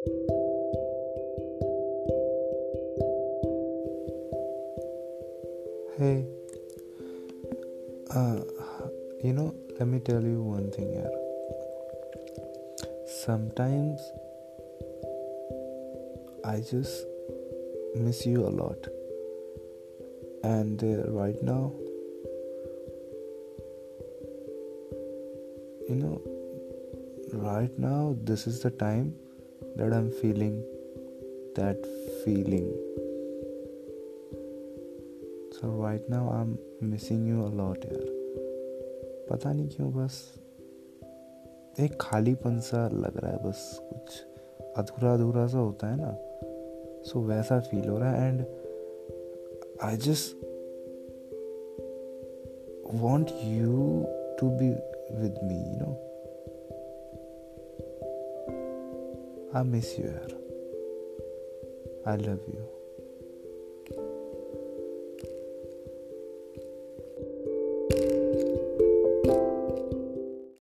Hey, uh, you know, let me tell you one thing here. Sometimes I just miss you a lot, and uh, right now, you know, right now, this is the time that I'm feeling that feeling. So right now I am missing you a lot यार पता नहीं क्यों बस एक खालीपन सा लग रहा है बस कुछ अधूरा अधूरा सा होता है ना। सो so, वैसा फील हो रहा है and I just want you to be with me you know I miss you. I love you.